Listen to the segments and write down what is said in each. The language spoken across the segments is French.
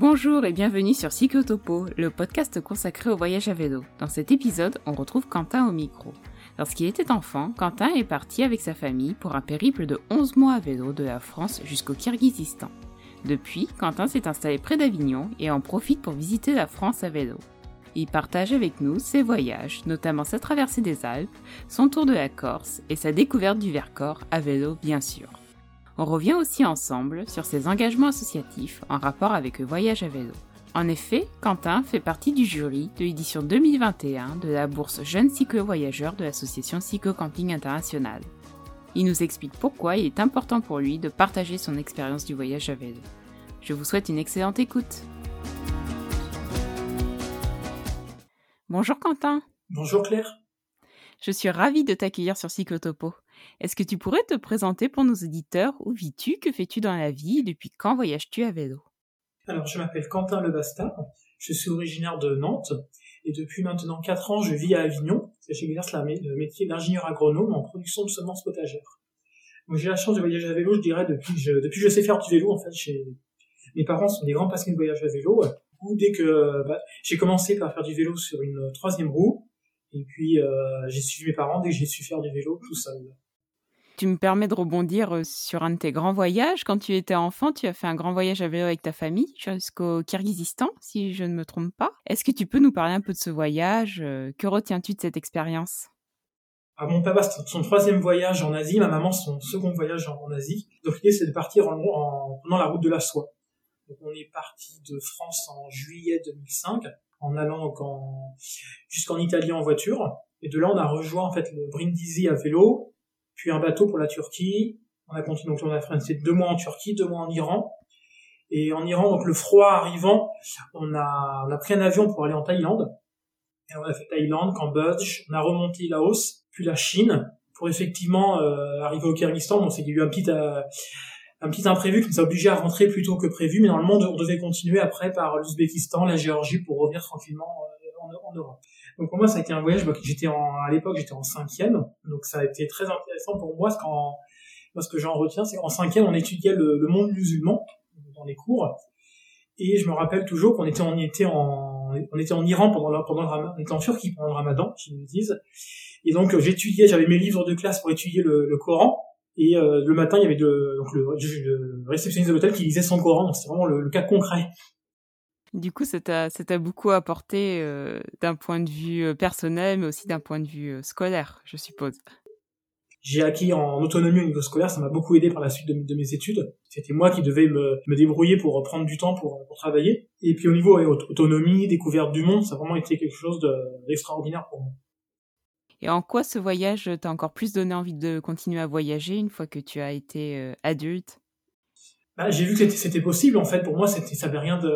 Bonjour et bienvenue sur Cyclotopo, le podcast consacré au voyage à vélo. Dans cet épisode, on retrouve Quentin au micro. Lorsqu'il était enfant, Quentin est parti avec sa famille pour un périple de 11 mois à vélo de la France jusqu'au Kirghizistan. Depuis, Quentin s'est installé près d'Avignon et en profite pour visiter la France à vélo. Il partage avec nous ses voyages, notamment sa traversée des Alpes, son tour de la Corse et sa découverte du Vercors à vélo bien sûr. On revient aussi ensemble sur ses engagements associatifs en rapport avec le voyage à vélo. En effet, Quentin fait partie du jury de l'édition 2021 de la bourse Jeunes Cyclo-Voyageurs de l'association Cyclo-Camping International. Il nous explique pourquoi il est important pour lui de partager son expérience du voyage à vélo. Je vous souhaite une excellente écoute. Bonjour Quentin. Bonjour Claire. Je suis ravie de t'accueillir sur Cyclotopo. Est-ce que tu pourrais te présenter pour nos auditeurs Où vis-tu? Que fais-tu dans la vie? Depuis quand voyages-tu à vélo? Alors, je m'appelle Quentin Lebastard. Je suis originaire de Nantes. Et depuis maintenant 4 ans, je vis à Avignon. J'exerce le métier d'ingénieur agronome en production de semences potagères. Donc, j'ai la chance de voyager à vélo, je dirais, depuis que je, depuis que je sais faire du vélo. En fait, mes parents sont des grands passionnés de voyage à vélo. Dès que bah, j'ai commencé par faire du vélo sur une troisième roue, et puis euh, j'ai suivi mes parents dès que j'ai su faire du vélo tout seul. Tu me permets de rebondir euh, sur un de tes grands voyages. Quand tu étais enfant, tu as fait un grand voyage à vélo avec ta famille jusqu'au Kirghizistan, si je ne me trompe pas. Est-ce que tu peux nous parler un peu de ce voyage? Euh, Que retiens-tu de cette expérience? Ah, mon papa, c'est son troisième voyage en Asie, ma maman, son second voyage en, Asie. Donc l'idée, c'est de partir en, en, prenant la route de la soie. Donc on est parti de France en juillet 2005 en allant jusqu'en Italie en voiture. Et de là, on a rejoint en fait le Brindisi à vélo, puis un bateau pour la Turquie. On a continué, donc deux mois en Turquie, deux mois en Iran. Et en Iran, donc le froid arrivant, on a, pris un avion pour aller en Thaïlande. Et on a fait Thaïlande, Cambodge, on a remonté Laos, puis la Chine, pour effectivement euh, arriver au Kyrgyzstan. Bon, c'est qu'il y a eu un petit, euh, un petit imprévu qui nous a obligé à rentrer plus tôt que prévu, mais normalement on devait continuer après par l'Ouzbékistan, la Géorgie pour revenir tranquillement euh, en, Europe. Donc pour moi ça a été un voyage, j'étais en, à l'époque j'étais en cinquième, donc ça a été très intéressant pour moi, parce qu'en, moi ce que j'en retiens c'est qu'en cinquième on étudiait le, monde musulman dans les cours, et je me rappelle toujours qu'on était, en, on était en Iran pendant le, pendant le Ramadan, on était en Turquie pendant le Ramadan, je me dise, et donc j'étudiais, j'avais mes livres de classe pour étudier le, Coran, et euh, le matin, il y avait le réceptionniste de l'hôtel qui lisait son Coran. Donc c'était vraiment le, cas concret. Du coup, ça t'a, beaucoup apporté euh, d'un point de vue euh, personnel, mais aussi d'un point de vue scolaire, je suppose. J'ai acquis en autonomie au niveau scolaire, ça m'a beaucoup aidé par la suite de, mes études. C'était moi qui devais me, me, débrouiller pour prendre du temps pour, pour travailler. Et puis au niveau autonomie, découverte du monde, ça a vraiment été quelque chose d'extraordinaire pour moi. Et en quoi ce voyage t'a encore plus donné envie de continuer à voyager une fois que tu as été euh, adulte? Bah, J'ai vu que c'était possible. En fait, pour moi, c'était ça avait rien de.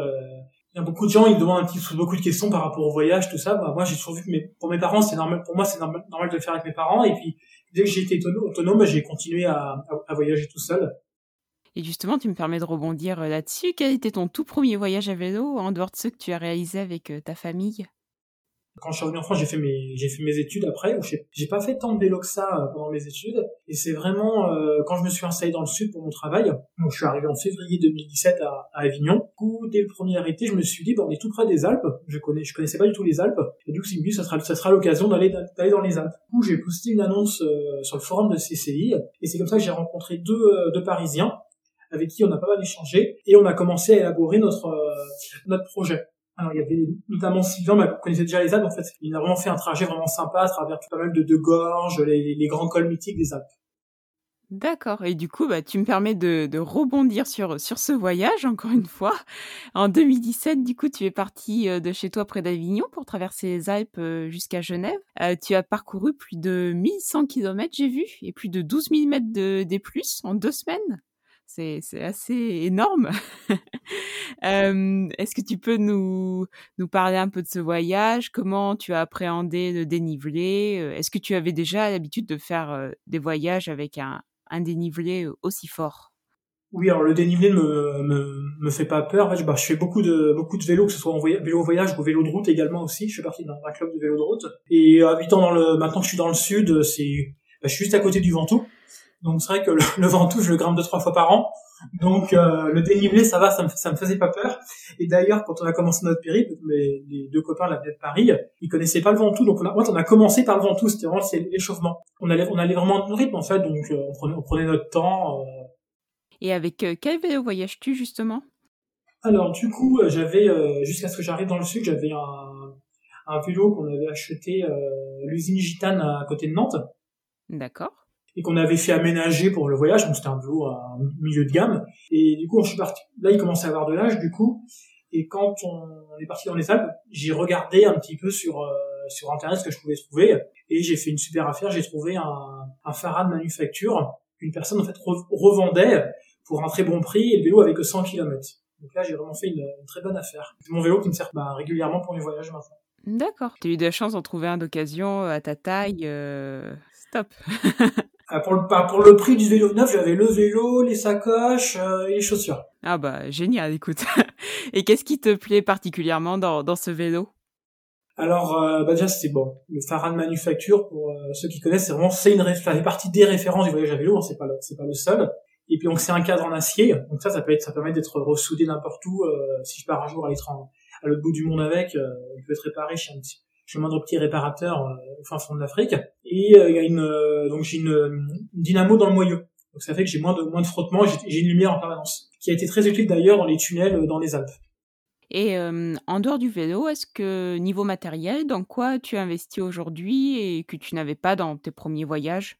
Il y a beaucoup de gens, ils demandent un petit, beaucoup de questions par rapport au voyage, tout ça. Bah, moi, j'ai toujours vu que pour mes parents, c'est normal. Pour moi, c'est normal, de faire avec mes parents. Et puis, dès que j'ai été autonome, bah, j'ai continué à, à, voyager tout seul. Et justement, tu me permets de rebondir euh, là-dessus. Quel était ton tout premier voyage à vélo en dehors de ceux que tu as réalisés avec euh, ta famille? Quand je suis revenu en France, j'ai fait mes j'ai fait mes études après. J'ai pas fait tant de vélo que ça euh, pendant mes études. Et c'est vraiment euh, quand je me suis installé dans le sud pour mon travail. Donc je suis arrivé en février 2017 à, à Avignon. Du dès le premier été, je me suis dit bon, on est tout près des Alpes. Je connais je connaissais pas du tout les Alpes. Et du coup, c'est ça sera ça sera l'occasion d'aller d'aller dans les Alpes. Du coup, j'ai posté une annonce euh, sur le forum de CCI. Et c'est comme ça que j'ai rencontré deux deux Parisiens avec qui on a pas mal échangé et on a commencé à élaborer notre notre projet. Alors il y avait notamment Sylvain, bah, connaissait déjà les Alpes en fait. Il a vraiment fait un trajet vraiment sympa à travers pas mal de, de gorges, les, grands cols mythiques des Alpes. D'accord. Et du coup, bah, tu me permets de, de, rebondir sur, sur ce voyage, encore une fois. En 2017, du coup, tu es parti euh, de chez toi près d'Avignon pour traverser les Alpes euh, jusqu'à Genève. Euh, tu as parcouru plus de 1100 km, j'ai vu, et plus de 12 000 mètres de, des plus en deux semaines c'est assez énorme. Est-ce que tu peux nous, nous parler un peu de ce voyage? Comment tu as appréhendé le dénivelé? Est-ce que tu avais déjà l'habitude de faire des voyages avec un, un dénivelé aussi fort? Oui, alors le dénivelé me, me, me fait pas peur. Bah, je fais beaucoup de beaucoup de vélo, que ce soit en vélo voyage ou vélo de route également aussi. Je fais partie d'un club de vélo de route. Et habitant dans le, maintenant que je suis dans le sud, c'est, bah, je suis juste à côté du Ventoux. Donc c'est vrai que le, Ventoux, je le grimpe deux trois fois par an. Donc euh, le dénivelé, ça va, ça me, ça me faisait pas peur. Et d'ailleurs, quand on a commencé notre périple, mes, les deux copains là, de Paris, ils connaissaient pas le Ventoux, donc on a, on a commencé par le Ventoux, c'était vraiment l'échauffement. On allait, on allait vraiment en rythme en fait, donc euh, on, prenait, on, prenait, notre temps. Euh. Et avec euh, quel vélo voyages-tu justement? Alors du coup, j'avais jusqu'à ce que j'arrive dans le sud, j'avais un, un vélo qu'on avait acheté à l'usine Gitane à côté de Nantes. D'accord et qu'on avait fait aménager pour le voyage, donc c'était un vélo à milieu de gamme. Et du coup, je suis parti. Là, il commençait à avoir de l'âge, du coup. Et quand on est parti dans les Alpes, j'ai regardé un petit peu sur euh, sur internet ce que je pouvais trouver, et j'ai fait une super affaire. J'ai trouvé un, un Farad manufacture qu'une personne en fait revendait pour un très bon prix, et le vélo avait que 100 km. Donc là, j'ai vraiment fait une, très bonne affaire. C'est mon vélo qui me sert bah, régulièrement pour mes voyages maintenant. D'accord. Tu as eu de la chance d'en trouver un d'occasion à ta taille. Euh... Stop. Euh, pour, le, bah, pour le prix du vélo neuf, j'avais le vélo, les sacoches euh, et les chaussures. Ah bah génial, écoute. et qu'est-ce qui te plaît particulièrement dans, dans ce vélo? Alors euh, bah déjà c'est bon, le Farad Manufacture pour ceux qui connaissent, c'est vraiment c'est une ça fait partie des références du voyage à vélo, hein, c'est pas le, c'est pas le seul. Et puis donc c'est un cadre en acier, donc ça ça peut être ça permet d'être ressoudé n'importe où. si je pars un jour à être à l'autre bout du monde avec, il peut être réparé chez un petit chez moindre petit réparateur au fin fond de l'Afrique. Et euh, il y a une euh, donc j'ai une, dynamo dans le moyeu. Donc ça fait que j'ai moins de moins de frottement, j'ai une lumière en permanence, qui a été très utile d'ailleurs dans les tunnels euh, dans les Alpes. Et en dehors du vélo, est-ce que niveau matériel, dans quoi tu investis aujourd'hui et que tu n'avais pas dans tes premiers voyages?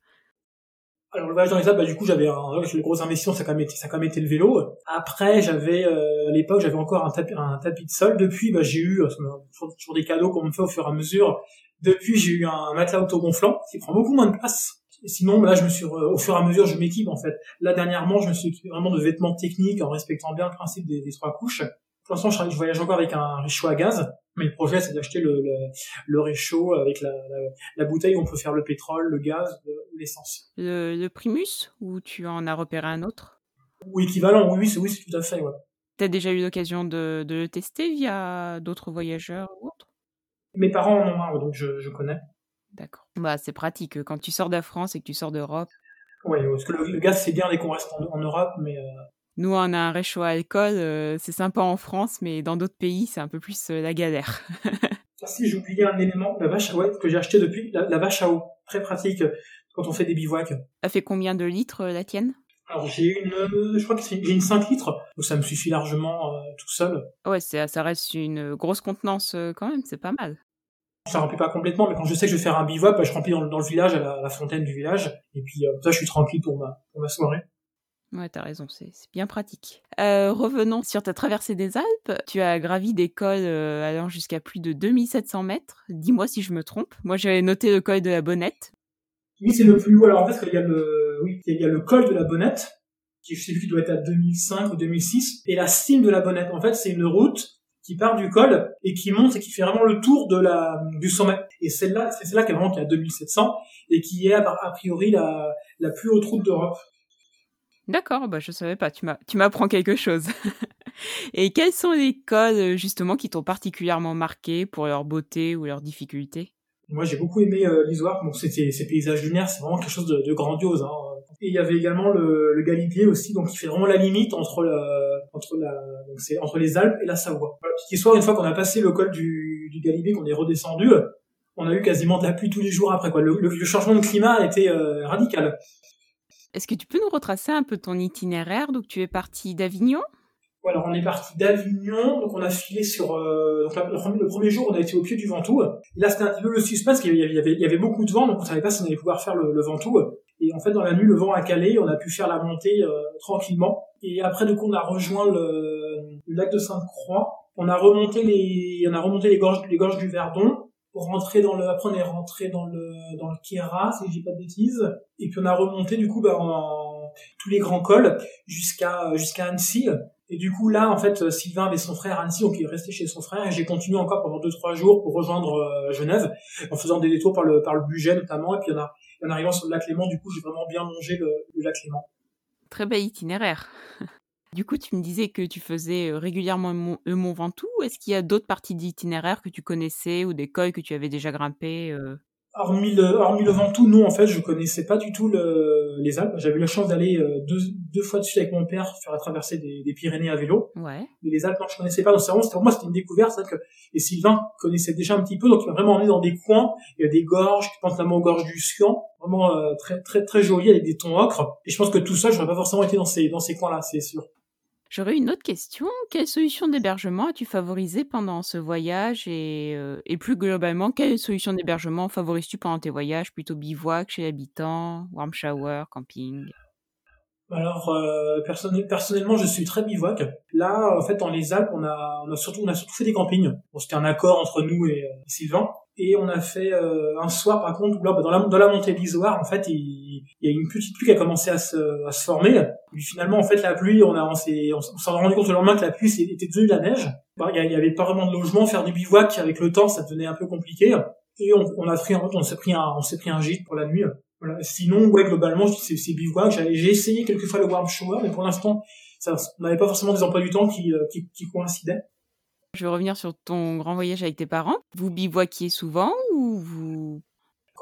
Alors le voyage dans les Alpes, bah, du coup j'avais un, le gros investissement, ça a quand même été, ça a quand même été le vélo. Après j'avais à l'époque j'avais encore un tapis, un tapis de sol. Depuis bah, j'ai eu toujours des cadeaux qu'on me fait au fur et à mesure. Depuis, j'ai eu un matelas autogonflant qui prend beaucoup moins de place. Et sinon, là, je me suis, au fur et à mesure, je m'équipe en fait. Là, dernièrement, je me suis équipé vraiment de vêtements techniques en respectant bien le principe des, trois couches. Pour l'instant, je, voyage encore avec un réchaud à gaz, mais le projet, c'est d'acheter le, le, réchaud avec la, la, bouteille où on peut faire le pétrole, le gaz, l'essence. Le, Primus, ou tu en as repéré un autre? Ou équivalent, oui, c'est oui, c'est tout à fait, ouais. T'as déjà eu l'occasion de, de le tester via d'autres voyageurs ou autres? Mes parents en ont un, donc je, je connais. D'accord. Bah, c'est pratique quand tu sors de la France et que tu sors d'Europe. Oui, parce que le, gaz, c'est bien dès qu'on reste en, Europe, mais. Euh... Nous, on a un réchaud à alcool, euh, c'est sympa en France, mais dans d'autres pays, c'est un peu plus euh, la galère. ah, si, j'ai oublié un élément, la vache à ouais, que j'ai acheté depuis, la, vache à eau. Très pratique quand on fait des bivouacs. Elle fait combien de litres, la tienne? Alors j'ai une, je crois que j'ai une 5 litres, donc ça me suffit largement tout seul. Ouais, ça reste une grosse contenance quand même, c'est pas mal. Ça remplit pas complètement, mais quand je sais que je vais faire un bivouac, bah, je remplis dans, le village, à la, fontaine du village, et puis euh, ça, je suis tranquille pour ma, pour ma soirée. Ouais, t'as raison, c'est bien pratique. Euh, revenons sur ta traversée des Alpes. Tu as gravi des cols euh, allant jusqu'à plus de 2700 mètres. Dis-moi si je me trompe. Moi, j'avais noté le col de la Bonnette. Oui, c'est le plus haut. Alors en fait, il y a le, oui, il y a le col de la Bonnette, qui je sais plus, doit être à 2005 ou 2006, et la cime de la Bonnette. En fait, c'est une route qui part du col et qui monte et qui fait vraiment le tour de la du sommet. Et celle-là, c'est celle-là qui est vraiment qui est à 2700 et qui est a priori la, la plus haute route d'Europe. D'accord, bah je savais pas, tu m'apprends quelque chose. et quels sont les cols justement qui t'ont particulièrement marqué pour leur beauté ou leur difficulté? Moi, j'ai beaucoup aimé euh, l'Isoire. Bon, c'était ces paysages lunaires, c'est vraiment quelque chose de, de grandiose. Hein. Et il y avait également le, le Galibier aussi, donc qui fait vraiment la limite entre le, entre la, donc c'est entre les Alpes et la Savoie. Voilà, histoire, une fois qu'on a passé le col du, du Galibier, qu'on est redescendu, on a eu quasiment de la pluie tous les jours après. Quoi. Le, le, changement de climat a été euh, radical. Est-ce que tu peux nous retracer un peu ton itinéraire? Donc tu es parti d'Avignon? Alors on est parti d'Avignon, donc on a filé sur. Euh, donc le, premier jour, on a été au pied du Ventoux. Et là, c'était un petit peu le suspense, parce qu'il y avait, il y avait beaucoup de vent, donc on savait pas si on allait pouvoir faire le, le Ventoux. Et en fait, dans la nuit, le vent a calé, on a pu faire la montée euh, tranquillement. Et après, du coup, on a rejoint le, lac de Sainte-Croix. On a remonté les, on a remonté les gorges, les gorges du Verdon pour rentrer dans le. Après, on est rentré dans le dans le Kéra, si je dis pas de bêtises. Et puis on a remonté du coup bah, tous les grands cols jusqu'à jusqu'à Annecy. Et du coup là, en fait, Sylvain avait son frère Annecy, donc il est resté chez son frère. Et j'ai continué encore pendant deux trois jours pour rejoindre euh, Genève, en faisant des détours par le par le budget notamment. Et puis on a en arrivant sur le lac Léman, du coup, j'ai vraiment bien mangé le, lac Léman. Très bel itinéraire. Du coup, tu me disais que tu faisais euh, régulièrement le Mont Ventoux. Est-ce qu'il y a d'autres parties d'itinéraire que tu connaissais ou des cols que tu avais déjà grimpés euh? Hormis le, hormis le Ventoux, non, en fait, je connaissais pas du tout le, les Alpes. J'avais eu la chance d'aller euh, deux, deux fois dessus avec mon père faire la traversée des, des Pyrénées à vélo. Ouais. Mais les Alpes, non, je connaissais pas. Donc, c'est vraiment, pour moi, c'était une découverte. C'est que, et Sylvain connaissait déjà un petit peu, donc il m'a vraiment emmené dans des coins. Il y a des gorges, qui pensent notamment aux gorges du Sian. Vraiment, euh, très, très, très joli avec des tons ocre. Et je pense que tout ça, j'aurais pas forcément été dans ces, dans ces coins-là, c'est sûr. J'aurais une autre question. Quelle solution d'hébergement as-tu favorisé pendant ce voyage et, euh, et plus globalement, quelle solution d'hébergement favorises-tu pendant tes voyages? Plutôt bivouac, chez l'habitant, warm shower, camping? Alors euh, personnel- personnellement, je suis très bivouac. Là, en fait, dans les Alpes, on a, surtout, on a surtout fait des campings. C'était un accord entre nous et, euh, Sylvain. Et on a fait un soir, par contre, là, dans la, montée de l'Isoire, en fait, il, il y a une petite pluie qui a commencé à se, former. Finalement, en fait, la pluie, on on s'est, rendu compte le lendemain que la pluie était devenue de la neige. Bah, Il y avait pas vraiment de logement, faire du bivouac avec le temps, ça devenait un peu compliqué. Et on, a pris, en fait, on s'est pris un, on s'est pris un gîte pour la nuit. Sinon, globalement, c'est bivouac. J'ai essayé quelques fois le warm shower, mais pour l'instant, on n'avait pas forcément des emplois du temps qui, euh, qui, coïncidaient. Je vais revenir sur ton grand voyage avec tes parents. Vous bivouaquiez souvent ou vous...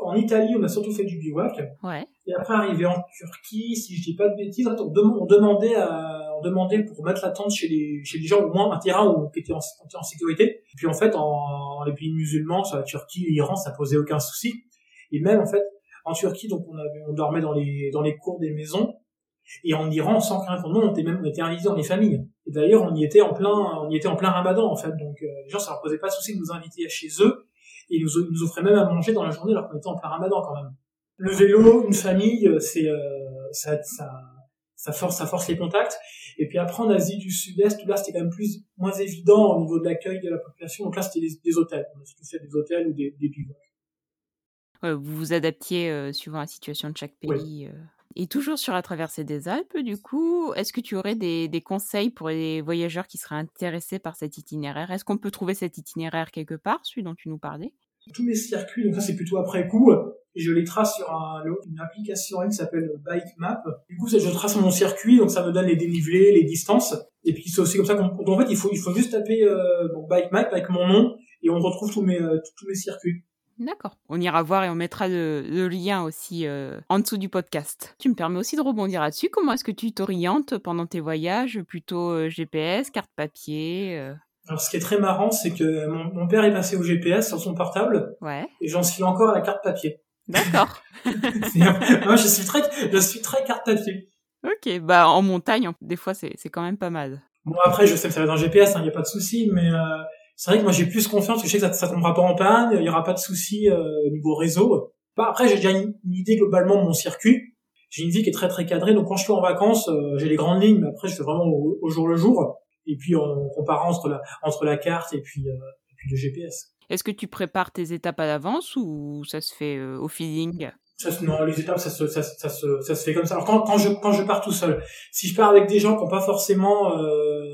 En Italie, on a surtout fait du bivouac. Ouais. Et après, arrivé en Turquie, si je dis pas de bêtises, on, dem- on demandait à, on demandait pour mettre la tente chez les, chez les gens, au moins un terrain où, qui était en, en sécurité. Et puis en fait, en, les pays musulmans, sur la Turquie, l'Iran, ça posait aucun souci. Et même en fait, en Turquie, donc on avait, on dormait dans les, dans les cours des maisons. Et en Iran, sans pour nous, on était même, on était invités dans les familles. Et d'ailleurs, on y était en plein, on y était en plein Ramadan en fait. Donc euh, les gens, ça leur posait pas de souci de nous inviter chez eux. Et ils nous, ils nous offraient même à manger dans la journée alors qu'on était en plein Ramadan quand même. Le vélo, une famille, euh, c'est euh, ça, ça, ça force, ça force les contacts. Et puis après en Asie du Sud-Est, là c'était quand même plus moins évident au niveau de l'accueil de la population. Donc là c'était des, des hôtels. On a surtout fait des hôtels ou des, des bivouacs. Ouais, vous vous adaptiez euh, suivant la situation de chaque pays. euh. Et toujours sur la traversée des Alpes, du coup, est-ce que tu aurais des, conseils pour les voyageurs qui seraient intéressés par cet itinéraire? Est-ce qu'on peut trouver cet itinéraire quelque part, celui dont tu nous parlais? Tous mes circuits, donc ça c'est plutôt après coup, je les trace sur un, une application qui s'appelle Bike Map. Du coup, je trace mon circuit, donc ça me donne les dénivelés, les distances. Et puis c'est aussi comme ça qu'on, en fait, il faut, il faut juste taper euh, Bike Map avec mon nom, et on retrouve tous mes, euh, tous mes circuits. D'accord. On ira voir et on mettra le, le lien aussi euh, en dessous du podcast. Tu me permets aussi de rebondir là-dessus. Comment est-ce que tu t'orientes pendant tes voyages? Plutôt euh, GPS, carte papier euh, Alors, ce qui est très marrant, c'est que mon, mon père est passé au GPS sur son portable, Ouais. et j'en suis encore à la carte papier. D'accord. Moi, je suis très, je suis très carte papier. ok. Bah en montagne, des fois, c'est c'est quand même pas mal. Bon, après, je sais que ça va dans le GPS, il n'y a pas de souci, mais euh, c'est vrai que moi, j'ai plus confiance, parce que je sais que ça, ça tombera pas en panne, il y aura pas de souci euh, au niveau réseau. Bah, après, j'ai déjà une, une idée globalement de mon circuit. J'ai une vie qui est très très cadrée, donc quand je suis en vacances, euh, j'ai les grandes lignes, mais après, je fais vraiment au, au jour le jour. Et puis, en comparant entre la, entre la carte et puis, euh, et puis le GPS. Est-ce que tu prépares tes étapes à l'avance ou ça se fait euh, au feeling? Ça, non, les étapes, ça se, ça, se- ça, se, ça se fait comme ça. Alors quand, quand je quand je pars tout seul, si je pars avec des gens qui n'ont pas forcément euh,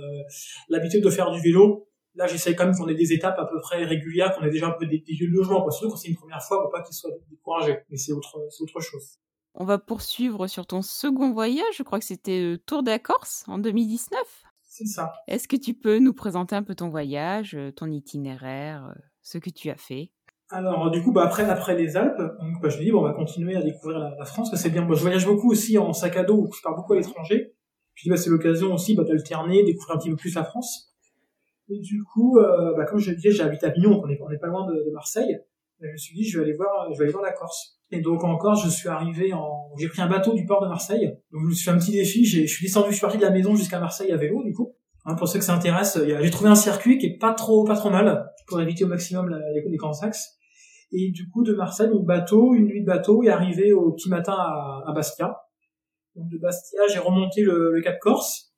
l'habitude de faire du vélo, là j'essaye quand même qu'on ait des étapes à peu près régulières, qu'on ait déjà un peu des, lieux de logement, quoi. surtout quand c'est une première fois, pour pas qu'ils soient découragés. Mais c'est autre c'est autre chose. On va poursuivre sur ton second voyage. Je crois que c'était le Tour de la Corse en 2019. C'est ça. Est-ce que tu peux nous présenter un peu ton voyage, euh, ton itinéraire, euh, ce que tu as fait? Alors du coup, bah, après après les Alpes, donc, bah, je me dis bon, on va continuer à découvrir la, la France, parce que c'est bien. Moi, je voyage beaucoup aussi en sac à dos, je pars beaucoup à l'étranger. Puis bah, c'est l'occasion aussi bah, d'alterner, découvrir un petit peu plus la France. Et du coup, euh, bah, comme je le disais, j'habite à Avignon, donc on est, pas loin de, Marseille. Je me suis dit, je vais aller voir, je vais aller voir la Corse. Et donc en Corse, je suis arrivé en, j'ai pris un bateau du port de Marseille. Donc je me suis fait un petit défi. J'ai, je suis descendu, je suis parti de la maison jusqu'à Marseille à vélo, du coup. Hein, pour ceux que ça intéresse, j'ai trouvé un circuit qui est pas trop, pas trop mal pour éviter au maximum les, les grands axes. Et du coup, de Marseille, donc bateau, une nuit de bateau, et arrivé au petit matin à, à Bastia. Donc de Bastia, j'ai remonté le, le Cap Corse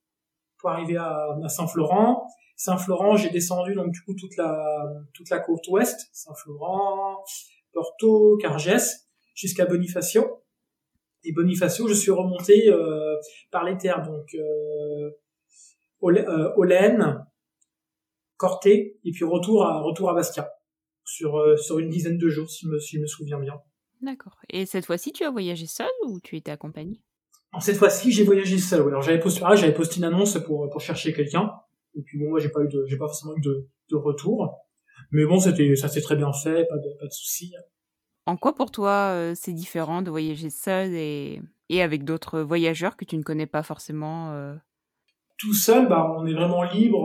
pour arriver à, à Saint-Florent. Saint-Florent, j'ai descendu donc du coup toute la toute la côte ouest, Saint-Florent, Porto, Cargès, jusqu'à Bonifacio. Et Bonifacio, je suis remonté euh, par les terres, donc euh, euh, Olène, Corté, et puis retour à retour à Bastia sur euh, sur une dizaine de jours, si, je me, si je me souviens bien. D'accord. Et cette fois-ci, tu as voyagé seul ou tu étais accompagné? Cette fois-ci, j'ai voyagé seul. Alors j'avais posté, pareil, j'avais posté une annonce pour pour chercher quelqu'un. Et puis bon, moi j'ai pas eu de, j'ai pas forcément eu de, de retour. Mais bon, c'était, ça s'est très bien fait, pas de pas de soucis. En quoi pour toi c'est différent de voyager seul et, et avec d'autres voyageurs que tu ne connais pas forcément Tout seul, bah, on est vraiment libre,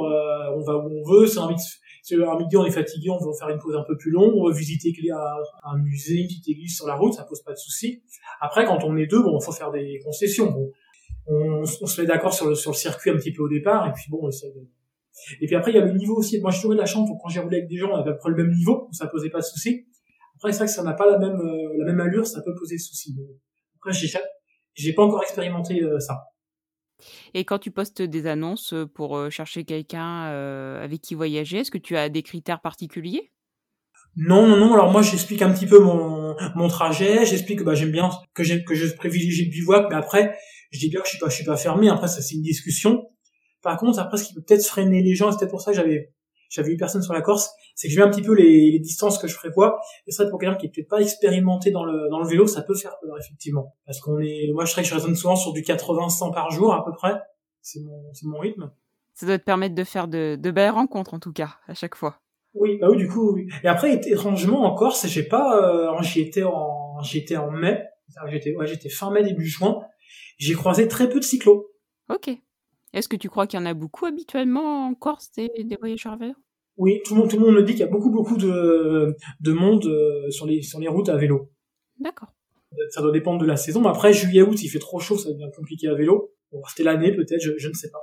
on va où on veut, c'est un midi on est fatigué, on veut faire une pause un peu plus longue, on veut visiter un, un musée, une petite église sur la route, ça pose pas de souci. Après, quand on est deux, bon, faut faire des concessions. Bon, on, on, se met d'accord sur le, sur le circuit un petit peu au départ, et puis bon, de... Et puis après, il y a le niveau aussi. Moi, j'ai toujours eu la chance, quand j'ai roulé avec des gens, on avait à peu près le même niveau, ça posait pas de souci. Après, c'est vrai que ça n'a pas la même, euh, la même allure, ça peut poser souci. Après, j'ai, j'ai pas encore expérimenté euh, ça. Et quand tu postes des annonces pour euh, chercher quelqu'un avec qui voyager, est-ce que tu as des critères particuliers? Non, non, non. Alors moi, j'explique un petit peu mon, mon trajet. J'explique que bah, j'aime bien que j'aime que je privilégie le bivouac, mais après, je dis bien que je suis pas, je suis pas fermé. Après, ça c'est une discussion. Par contre, après, ce qui peut peut-être freiner les gens, c'était pour ça que j'avais j'avais eu personne sur la Corse, c'est que je mets un petit peu les, les distances que je prévois. Et ça, pour quelqu'un qui est peut-être pas expérimenté dans le dans le vélo, ça peut faire peur effectivement, parce qu'on est, moi, je serais, je raisonne souvent sur du 80-100 par jour à peu près. C'est mon c'est mon rythme. Ça doit te permettre de faire de, de belles rencontres en tout cas à chaque fois. Oui, bah oui, du coup, oui. Et après, étrangement, en Corse, j'ai pas, euh, j'y étais en, j'étais en mai, j'étais, ouais, j'étais fin mai, début juin, j'ai croisé très peu de cyclos. Ok. Est-ce que tu crois qu'il y en a beaucoup habituellement en Corse des, des voyageurs à vélo? Oui, tout le monde, tout le monde me dit qu'il y a beaucoup, beaucoup de, de monde euh, sur les, sur les routes à vélo. D'accord. Ça doit dépendre de la saison. Mais après, juillet, août, il fait trop chaud, ça devient compliqué à vélo. Bon, c'était l'année, peut-être, je, je ne sais pas.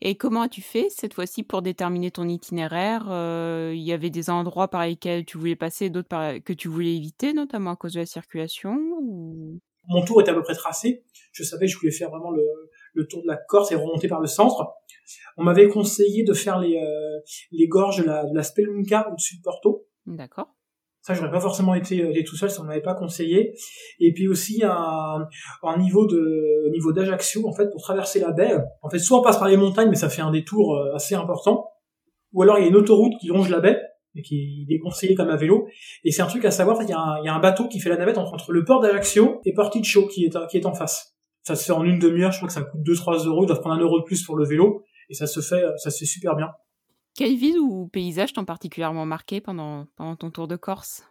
Et comment as-tu fait cette fois-ci pour déterminer ton itinéraire? Euh, Il y avait des endroits par lesquels tu voulais passer, d'autres que tu voulais éviter, notamment à cause de la circulation ou... Mon tour était à peu près tracé. Je savais que je voulais faire vraiment le, le tour de la Corse et remonter par le centre. On m'avait conseillé de faire les, euh, les gorges de la, de la Spelunca au-dessus de Porto. D'accord. Ça, j'aurais pas forcément été, euh, tout seul, ça on m'avait pas conseillé. Et puis aussi un, un niveau de niveau d'Ajaccio, en fait, pour traverser la baie. En fait, soit on passe par les montagnes, mais ça fait un détour euh, assez important, ou alors il y a une autoroute qui longe la baie et qui est déconseillée comme à vélo. Et c'est un truc à savoir, il y, a un, il y a un bateau qui fait la navette entre, le port d'Ajaccio et Porticcio qui est qui est en face. Ça se fait en une demi-heure, je crois que ça coûte 2-3 euros, ils doivent prendre un euro de plus pour le vélo, et ça se fait, ça se fait super bien. Quelle ville ou paysage t'ont particulièrement marqué pendant, pendant ton tour de Corse?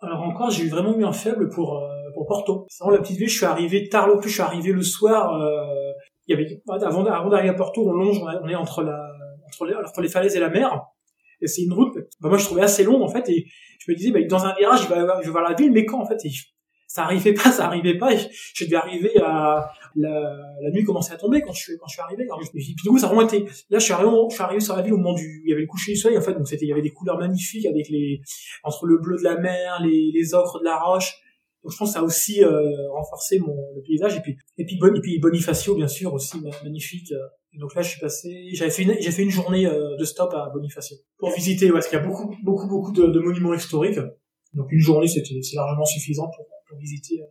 Alors encore, j'ai vraiment eu un faible pour euh, pour Porto. C'est vraiment la petite ville. Je suis arrivé tard le plus. Je suis arrivé le soir. Euh, il y avait avant avant d'arriver à Porto, on longe, on est entre la entre les, entre les falaises et la mer. Et c'est une route. Bah, moi, je trouvais assez longue en fait. Et je me disais, bah, dans un virage, je vais, je vais voir la ville, mais quand en fait, ça arrivait pas, ça arrivait pas. Je, je devais arriver à la, la, nuit commençait à tomber quand je suis quand je suis arrivé. Alors, puis du coup, ça a été. Là, je suis arrivé, je suis arrivé sur la ville au moment du, il y avait le coucher du soleil en fait, donc c'était, il y avait des couleurs magnifiques avec les entre le bleu de la mer, les, les ocres de la roche. Donc je pense que ça a aussi euh, renforcé mon le paysage et puis et puis, et puis Bonifacio bien sûr aussi magnifique. Et donc là je suis passé, j'avais fait une j'ai fait une journée euh, de stop à Bonifacio pour visiter ouais, parce qu'il y a beaucoup beaucoup beaucoup de, de monuments historiques. Donc une journée c'était c'est largement suffisant pour visiter. Euh.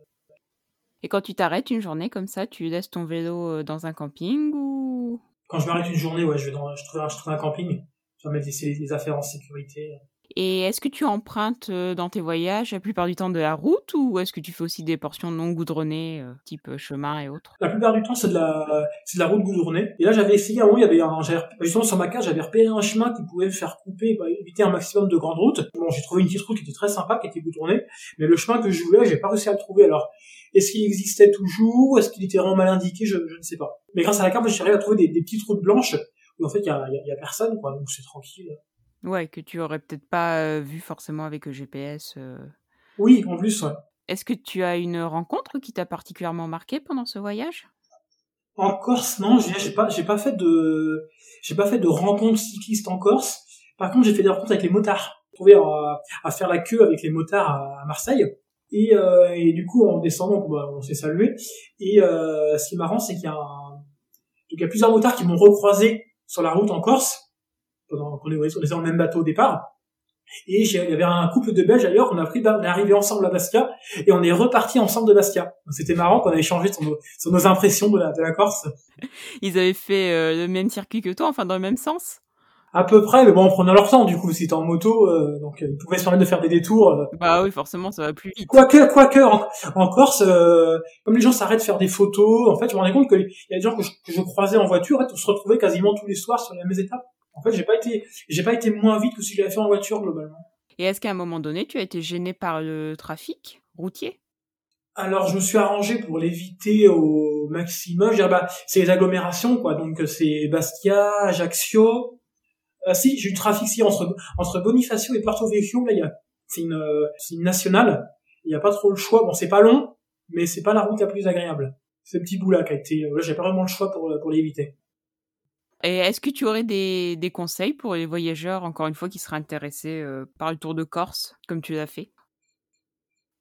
Et quand tu t'arrêtes une journée comme ça, tu laisses ton vélo euh, dans un camping ou? Quand je m'arrête une journée, ouais, je vais dans, je trouve, je trouve un camping. Je vais mettre les affaires en sécurité. Et est-ce que tu empruntes euh, dans tes voyages la plupart du temps de la route ou est-ce que tu fais aussi des portions non goudronnées, euh, type euh, chemin et autres? La plupart du temps, c'est de la, c'est de la route goudronnée. Et là, j'avais essayé, avant, il y avait un, justement sur ma carte, j'avais repéré un chemin qui pouvait me faire couper, bah, éviter un maximum de grandes routes. Bon, j'ai trouvé une petite route qui était très sympa, qui était goudronnée, mais le chemin que je voulais, j'ai pas réussi à le trouver. Alors, est-ce qu'il existait toujours? Est-ce qu'il était vraiment mal indiqué? Je, je ne sais pas. Mais grâce à la carte, j'ai réussi à trouver des, petites routes blanches où en fait, il y a, y, a, y a personne, quoi. Donc c'est tranquille. Ouais, que tu aurais peut-être pas vu forcément avec le GPS. Oui, en plus, ouais. Est-ce que tu as une rencontre qui t'a particulièrement marqué pendant ce voyage? En Corse, non, j'ai pas, j'ai pas fait de, j'ai pas fait de rencontres cyclistes en Corse. Par contre, j'ai fait des rencontres avec les motards. J'ai trouvé à, à, faire la queue avec les motards à, Marseille. Et, euh, et, du coup, en descendant, bah, on s'est salué. Et euh, ce qui est marrant, c'est qu'il y a un... Donc, il y a plusieurs motards qui m'ont recroisé sur la route en Corse pendant qu'on est dans le même bateau au départ. Et il y avait un couple de Belges d'ailleurs, on a pris, on est arrivé ensemble à Bastia et on est reparti ensemble de Bastia. C'était marrant qu'on a échangé sur nos, sur nos impressions de la, de la Corse. Ils avaient fait euh, le même circuit que toi, enfin dans le même sens? À peu près, mais bon, en prenant leur temps, du coup, c'était en moto, euh, donc ils pouvaient se permettre de faire des détours. Euh. Bah oui, forcément, ça va plus vite. Quoique, quoique, en, en Corse, comme les gens s'arrêtent de faire des photos, en fait, je me rendais compte qu'il y a des gens que je, que je croisais en voiture, en fait, on se retrouvait quasiment tous les soirs sur les mêmes étapes. En fait, j'ai pas été, j'ai pas été moins vite que si j'avais fait en voiture globalement. Et est-ce qu'à un moment donné, tu as été gêné par le trafic routier? Alors je me suis arrangé pour l'éviter au maximum. Je bah, c'est les agglomérations, quoi. Donc c'est Bastia, Ajaccio. Euh, si j'ai eu du trafic si entre entre Bonifacio et Porto Vecchio. Là, il y a c'est une c'est une nationale. Il n'y a pas trop le choix. Bon, c'est pas long, mais c'est pas la route la plus agréable. Ce petit bout là qui a été. Là, j'ai pas vraiment le choix pour pour l'éviter. Et est-ce que tu aurais des, des conseils pour les voyageurs, encore une fois, qui seraient intéressés euh, par le Tour de Corse, comme tu l'as fait?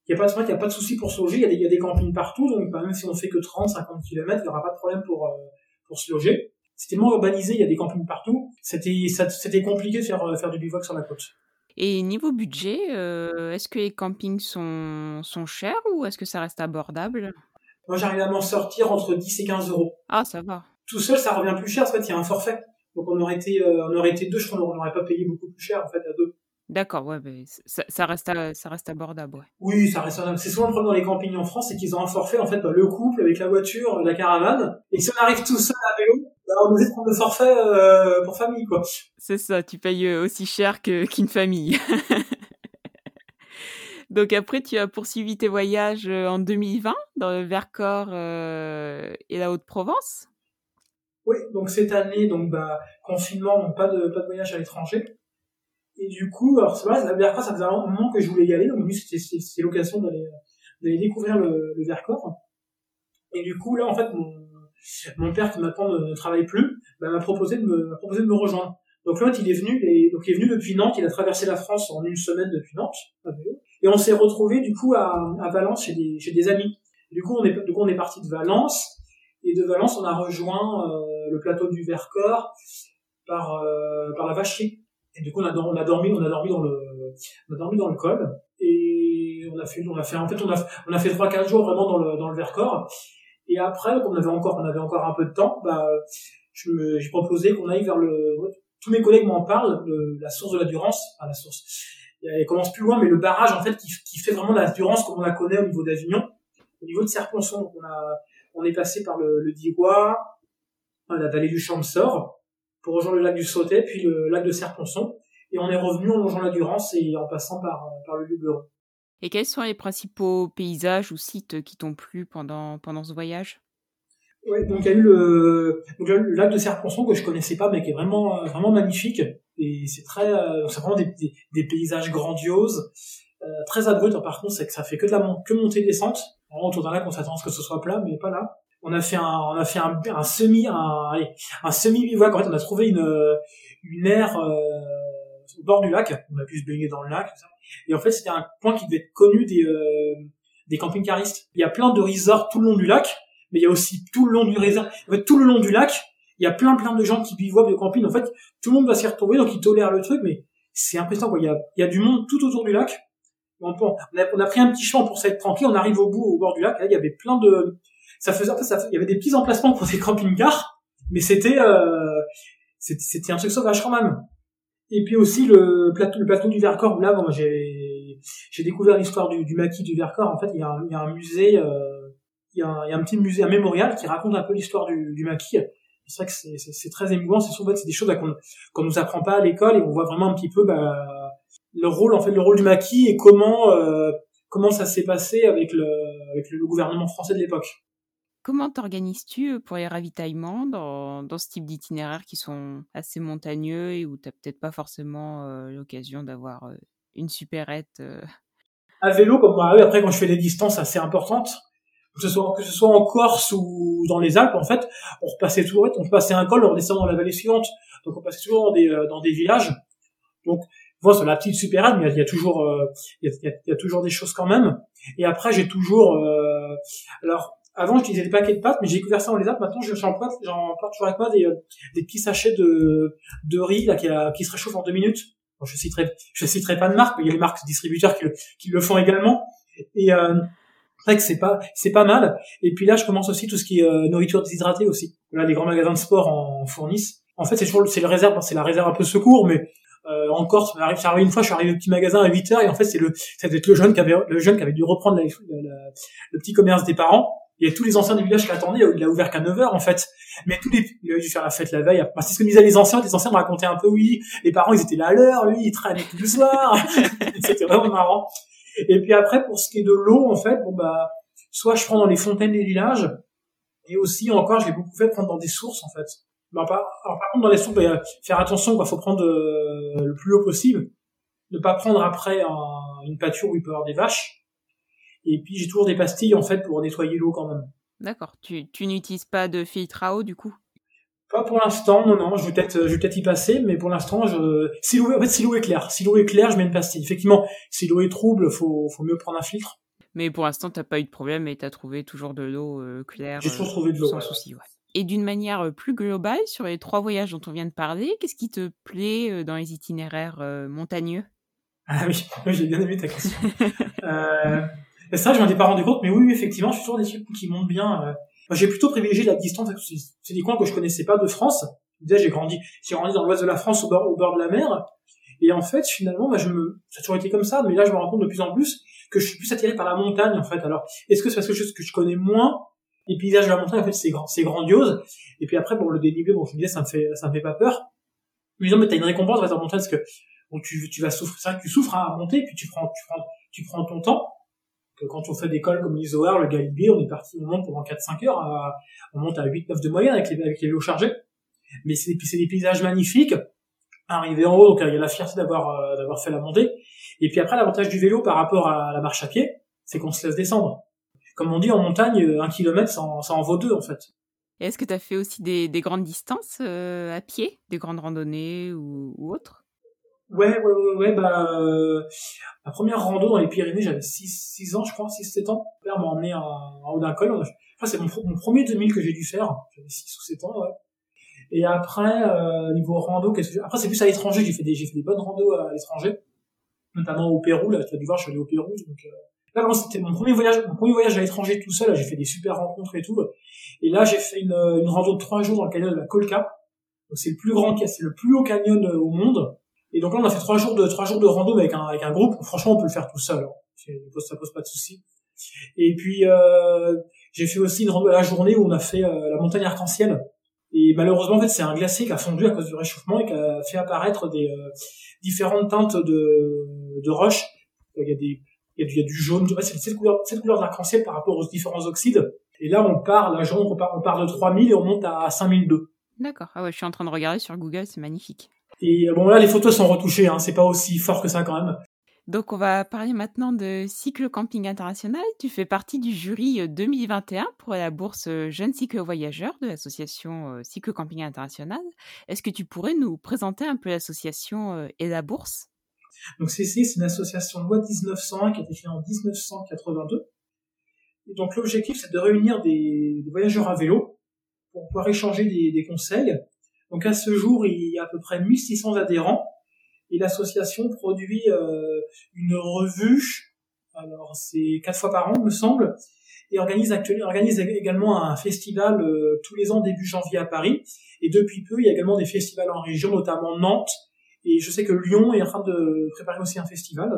Il n'y a pas, a de souci pour se loger, il y a des, il y a des campings partout, donc bah, même si on fait que 30, 50 km, il n'y aura pas de problème pour, euh, pour se loger. C'est tellement urbanisé, il y a des campings partout, c'était, c'était compliqué de faire, euh, faire du bivouac sur la côte. Et niveau budget, euh, est-ce que les campings sont, sont chers ou est-ce que ça reste abordable? Moi, j'arrive à m'en sortir entre 10 et 15 euros. Ah, ça va. Tout seul, ça revient plus cher, en fait, il y a un forfait. Donc on aurait été, on aurait été deux, je crois qu'on n'aurait pas payé beaucoup plus cher, en fait, à deux. D'accord, ouais, ça, ça, reste ça reste abordable, ouais. Oui, ça reste abordable. C'est souvent le problème dans les campings en France, c'est qu'ils ont un forfait, en fait, bah, le couple avec la voiture, la caravane, et si on arrive tout seul à vélo, bah, on nous prendre le forfait euh, pour famille, quoi. C'est ça, tu payes euh, aussi cher qu'une famille. donc après, tu as poursuivi tes voyages euh, en 2020 dans le Vercors et la Haute-Provence. Oui, donc cette année, donc bah confinement, donc pas de pas de voyage à l'étranger. Et du coup, alors c'est vrai, la Vercors, ça faisait un moment que je voulais y aller, donc c'était l'occasion d'aller découvrir le, le Vercors. Et du coup, là, en fait, mon, mon père qui maintenant ne, travaille plus, bah, m'a proposé de me proposé de me rejoindre. Donc l'autre, il est venu, et, donc il est venu depuis Nantes, il a traversé la France en une semaine depuis Nantes, et on s'est retrouvé du coup à, à Valence chez des chez des amis. du coup, on est du coup on est parti de Valence, et de Valence, on a rejoint euh, le plateau du Vercors par euh, par la Vacherie. Et du coup, on a, on a dormi, on a dormi dans le, on a dormi dans le col. Et on a fait, on a fait, en fait, on a, on a fait trois, quatre jours vraiment dans le, dans le Vercors. Et après, comme on avait encore, on avait encore un peu de temps, bah, je me, j'ai proposé qu'on aille vers le, tous mes collègues m'en parlent, la source de la Durance, enfin, la source. Elle commence plus loin, mais le barrage, en fait, qui, qui fait vraiment la Durance comme on la connaît au niveau d'Avignon, au niveau de Serponçon. Donc, on est passé par le, le Digois, la vallée du Champsor, pour rejoindre le lac du Sautet, puis le lac de Serponçon. Et on est revenu en longeant la Durance et en passant par, par le Luberon. Et quels sont les principaux paysages ou sites qui t'ont plu pendant, pendant ce voyage? Ouais, donc il y a eu le, le, lac de Serponçon que je connaissais pas, mais qui est vraiment, vraiment magnifique. Et c'est très, euh, c'est vraiment des, des, paysages grandioses, euh, très abrupt. Par contre, c'est que ça fait que de la que montée descente. Vraiment, autour d'un lac, on s'attend à ce que ce soit plat, mais pas là on a fait un, on a fait un, un semi, un, un semi bivouac. En fait, on a trouvé une, une aire euh, au bord du lac. On a pu se baigner dans le lac. Et en fait, c'était un point qui devait être connu des, euh, des camping-caristes. Il y a plein de resorts tout le long du lac, mais il y a aussi tout le long du. En fait, tout le long du lac, il y a plein plein de gens qui bivouaquent de camping. En fait, tout le monde va s'y retrouver, donc ils tolèrent le truc, mais c'est impressionnant. Quoi. Il y a, il y a du monde tout autour du lac. On, a, on a pris un petit chemin pour s'être tranquille. On arrive au bout, au bord du lac. Là, il y avait plein de ça faisait, en fait, ça, il y avait des petits emplacements pour des camping-cars, mais c'était, euh, c'était un truc sauvage quand même. Et puis aussi le plateau, le plateau du Vercors où là, bon, j'ai, j'ai découvert l'histoire du, du maquis du Vercors. En fait, il y a un, il y a un musée, euh, il, y a un, petit musée, un mémorial qui raconte un peu l'histoire du, du maquis. C'est vrai que c'est, très émouvant. C'est souvent, c'est des choses qu'on, qu'on nous apprend pas à l'école et on voit vraiment un petit peu, bah, le rôle, en fait, le rôle du maquis et comment, euh, comment ça s'est passé avec le, avec le gouvernement français de l'époque. Comment t'organises-tu pour les ravitaillements dans, dans ce type d'itinéraires qui sont assez montagneux et où tu n'as peut-être pas forcément l'occasion d'avoir une supérette À vélo, comme moi, après quand je fais des distances assez importantes, que ce soit que ce soit en Corse ou dans les Alpes, en fait, on repassait toujours, on passait un col, on descendait dans la vallée suivante, donc on passait toujours dans des dans des villages. Donc voilà, sur la petite supérette, mais il y, a toujours il y a, y a, toujours des choses quand même. Et après j'ai toujours alors avant, j'utilisais des paquets de pâtes, mais j'ai découvert ça dans les Alpes. Maintenant, j'en porte, j'en porte toujours avec moi des, euh, des petits sachets de, de riz là, qui, qui se réchauffent en deux minutes. Bon, je citerai, je citerai pas de marque, mais il y a les marques distributeurs qui le, qui le font également. Et euh, c'est vrai que c'est pas, c'est pas mal. Et puis là, je commence aussi tout ce qui est euh, nourriture déshydratée aussi. Là, les grands magasins de sport en, fournissent. En fait, c'est toujours, c'est le réserve, c'est la réserve un peu secours, mais euh, en Corse, ça arrive, une fois, je suis arrivé au petit magasin à 8 heures et en fait, c'est le, ça devait être le jeune qui avait, le jeune qui avait dû reprendre le petit commerce des parents il y a tous les anciens du village qui attendaient, il a ouvert qu'à 9h en fait. Mais tous les, il a dû faire la fête la veille. c'est ce que disaient les anciens, les anciens me racontaient un peu, oui, les parents ils étaient là à l'heure, lui il traînait tout le soir. C'était vraiment marrant. Et puis après, pour ce qui est de l'eau, en fait, bon bah, soit je prends dans les fontaines des villages, et aussi encore, je l'ai beaucoup fait prendre dans des sources en fait. Alors, par contre, dans les sources, bah, faire attention, quoi, faut prendre euh, le plus haut possible, ne pas prendre après une pâture où il peut y avoir des vaches et puis j'ai toujours des pastilles en fait pour nettoyer l'eau quand même. D'accord. Tu, tu n'utilises pas de filtre à eau du coup? Pas pour l'instant, non, non. Je vais peut-être, je vais peut-être y passer, mais pour l'instant, je... si l'eau, en fait, si l'eau est claire, si l'eau est claire, je mets une pastille. Effectivement, si l'eau est trouble, faut, faut mieux prendre un filtre. Mais pour l'instant, t'as pas eu de problème et t'as trouvé toujours de l'eau euh, claire. J'ai toujours trouvé de l'eau. Sans souci, ouais. Et d'une manière plus globale, sur les trois voyages dont on vient de parler, qu'est-ce qui te plaît dans les itinéraires montagneux? Ah oui, j'ai bien aimé ta question. euh, c'est ça, je m'en ai pas rendu compte, mais oui, effectivement, je suis toujours des trucs qui montent bien. Euh. j'ai plutôt privilégié la distance. C'est des coins que je connaissais pas de France. Déjà, j'ai grandi, j'ai grandi dans l'ouest de la France, au bord, de la mer. Et en fait, finalement, bah, ça a toujours été comme ça, mais là, je me rends compte de plus en plus que je suis plus attiré par la montagne, en fait. Alors, est-ce que c'est parce que que je connais moins les paysages de la montagne, en fait, c'est grand, c'est grandiose. Et puis après, bon, le dénivelé, bon, je me disais, ça me fait, me fait pas peur. Mais non, mais t'as une récompense, en fait, en montagne, parce que, bon, tu, vas souffrir, c'est vrai que tu souffres à monter, puis tu prends, ton temps quand on fait des cols comme l'Isoar, le Galibé, on est parti, on monte pendant 4-5 heures, on monte à 8-9 de moyenne avec les, vélos chargés. Mais c'est des, des paysages magnifiques. Arrivé en haut, donc il y a la fierté d'avoir euh, d'avoir fait la montée. Et puis après, l'avantage du vélo par rapport à la marche à pied, c'est qu'on se laisse descendre. Comme on dit en montagne, euh, un kilomètre, ça en, ça en vaut deux en fait. Est-ce que tu as fait aussi des, des grandes distances euh, à pied, des grandes randonnées ou, ou autres? Ouais, ouais, ouais, ouais, bah, euh, ma première rando dans les Pyrénées, j'avais 6, 6 ans, je crois, 6, 7 ans. Mon père m'a emmené en, en haut d'un col. Enfin, c'est mon, mon, premier 2000 que j'ai dû faire. J'avais 6 ou 7 ans, ouais. Et après, euh, niveau rando, qu'est-ce que Après, c'est plus à l'étranger, j'ai fait des, j'ai fait des bonnes randos à l'étranger. Notamment au Pérou, là, tu as dû voir, je suis allé au Pérou, donc, euh... Là, c'était mon premier voyage, mon premier voyage à l'étranger tout seul, j'ai fait des super rencontres et tout. Et là, j'ai fait une, une rando de 3 jours dans le canyon de la Colca. C'est le plus grand, c'est le plus haut canyon euh, au monde. Et donc là, on a fait trois jours de trois jours de rando avec un avec un groupe. Franchement, on peut le faire tout seul. Hein. Ça pose pas de souci. Et puis euh, j'ai fait aussi une rando à la journée où on a fait euh, la montagne arc-en-ciel. Et malheureusement, en fait, c'est un glacier qui a fondu à cause du réchauffement et qui a fait apparaître des euh, différentes teintes de de roches. Il y a des il y a du, il y a du jaune. C'est cette couleur cette couleur d'arc-en-ciel par rapport aux différents oxydes. Et là, on part la journée, on part, on part de 3000 et on monte à 5002. D'accord. Ah ouais, je suis en train de regarder sur Google, c'est magnifique. Et bon là, les photos sont retouchées, hein, c'est pas aussi fort que ça quand même. Donc on va parler maintenant de Cycle Camping International. Tu fais partie du jury 2021 pour la bourse Jeunes Cycle Voyageurs de l'association euh, Cycle Camping International. Est-ce que tu pourrais nous présenter un peu l'association euh, et la bourse? Donc CC, c'est une association loi 1901 qui a été créée en 1982. Et donc l'objectif, c'est de réunir des, voyageurs à vélo pour pouvoir échanger des, des conseils donc à ce jour, il y a à peu près 1600 adhérents et l'association produit euh, une revue. Alors c'est quatre fois par an, me semble, et organise actuellement organise également un festival euh, tous les ans début janvier à Paris. Et depuis peu, il y a également des festivals en région, notamment Nantes. Et je sais que Lyon est en train de préparer aussi un festival.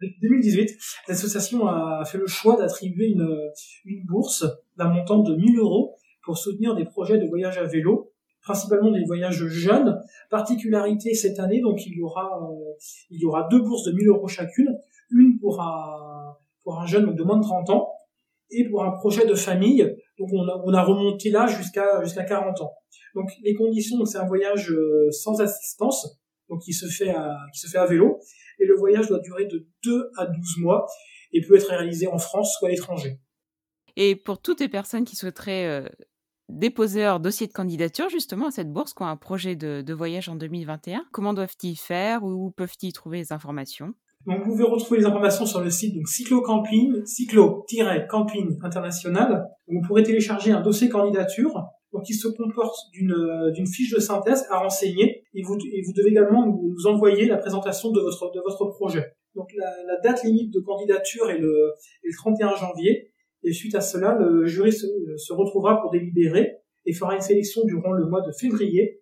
2018, l'association a fait le choix d'attribuer une, bourse d'un montant de 1000 euros pour soutenir des projets de voyage à vélo principalement des voyages jeunes. Particularité cette année, donc il y aura euh, il y aura deux bourses de 1000 euros chacune, une pour un pour un jeune de moins de 30 ans et pour un projet de famille. Donc on a, on a remonté là jusqu'à jusqu'à 40 ans. Donc les conditions, c'est un voyage euh, sans assistance, donc qui se fait à qui se fait à vélo et le voyage doit durer de 2 à 12 mois et peut être réalisé en France ou à l'étranger. Et pour toutes les personnes qui souhaiteraient euh, déposer leur dossier de candidature justement à cette bourse qui ont un projet de, voyage en 2021. Comment doivent-ils faire Où peuvent-ils trouver les informations? Donc, vous pouvez retrouver les informations sur le site donc Cyclo Camping, Cyclo-Camping International. Vous pourrez télécharger un dossier candidature donc qui se comporte d'une d'une fiche de synthèse à renseigner et vous et vous devez également nous envoyer la présentation de votre de votre projet. Donc la, la date limite de candidature est le, est le 31 janvier et suite à cela, le jury se, se, retrouvera pour délibérer et fera une sélection durant le mois de février.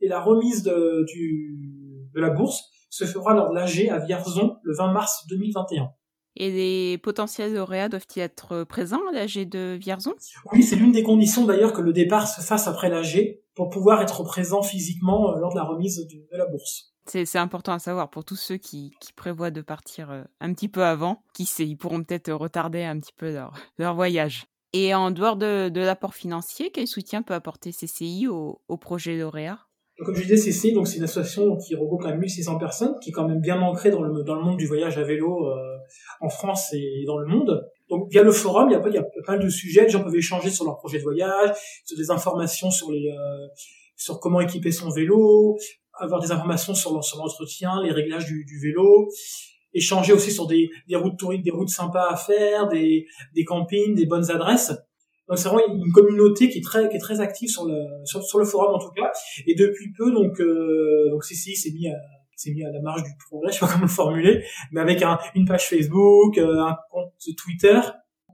Et la remise de, du, de la bourse se fera lors de l'AG à Vierzon le 20 mars 2021. Et les potentiels lauréats doivent-ils être présents à l'AG de Vierzon? Oui, c'est l'une des conditions d'ailleurs que le départ se fasse après l'AG pour pouvoir être présent physiquement lors de la remise de la bourse. C'est important à savoir pour tous ceux qui, prévoient de partir euh, un petit peu avant. Qui sait, ils pourront peut-être retarder un petit peu leur, leur voyage. Et en dehors de, l'apport financier, quel soutien peut apporter CCI au, projet lauréat? Comme je disais, CCI, c'est une association qui regroupe quand même 1600 personnes, qui est quand même bien ancrée dans le, dans le monde du voyage à vélo euh, en France et dans le monde. Donc via le forum, il y a, il a plein de sujets, les gens peuvent échanger sur leur projet de voyage, sur des informations euh, sur comment équiper son vélo, avoir des informations sur, l'entretien, les réglages du, vélo, échanger aussi sur des, routes touristiques, des routes sympas à faire, des, campings, des bonnes adresses. Donc c'est vraiment une communauté qui est très active sur le forum en tout cas. Et depuis peu donc euh, CCI s'est mis à s'est mis à la marge du progrès, je sais pas comment le formuler, mais avec un, une page Facebook, euh, un compte Twitter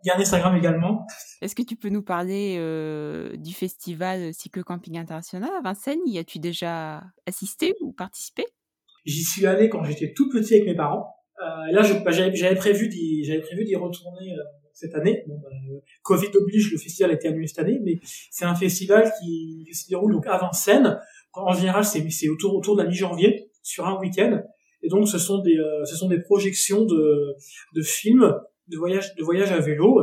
il y a un Instagram également. Est-ce que tu peux nous parler euh, du festival Cycle Camping International à Vincennes? Y as-tu déjà assisté ou participé? J'y suis allé quand j'étais tout petit avec mes parents. Euh, là, bah, j'avais prévu d'y j'avais prévu d'y retourner euh, cette année. Bon, bah, Covid oblige, le festival a été annulé cette année, mais c'est un festival qui, se déroule donc à Vincennes. En général, c'est c'est autour autour de la mi-janvier sur un week-end. Et donc, ce sont des euh, ce sont des projections de de films de voyage de voyage à vélo.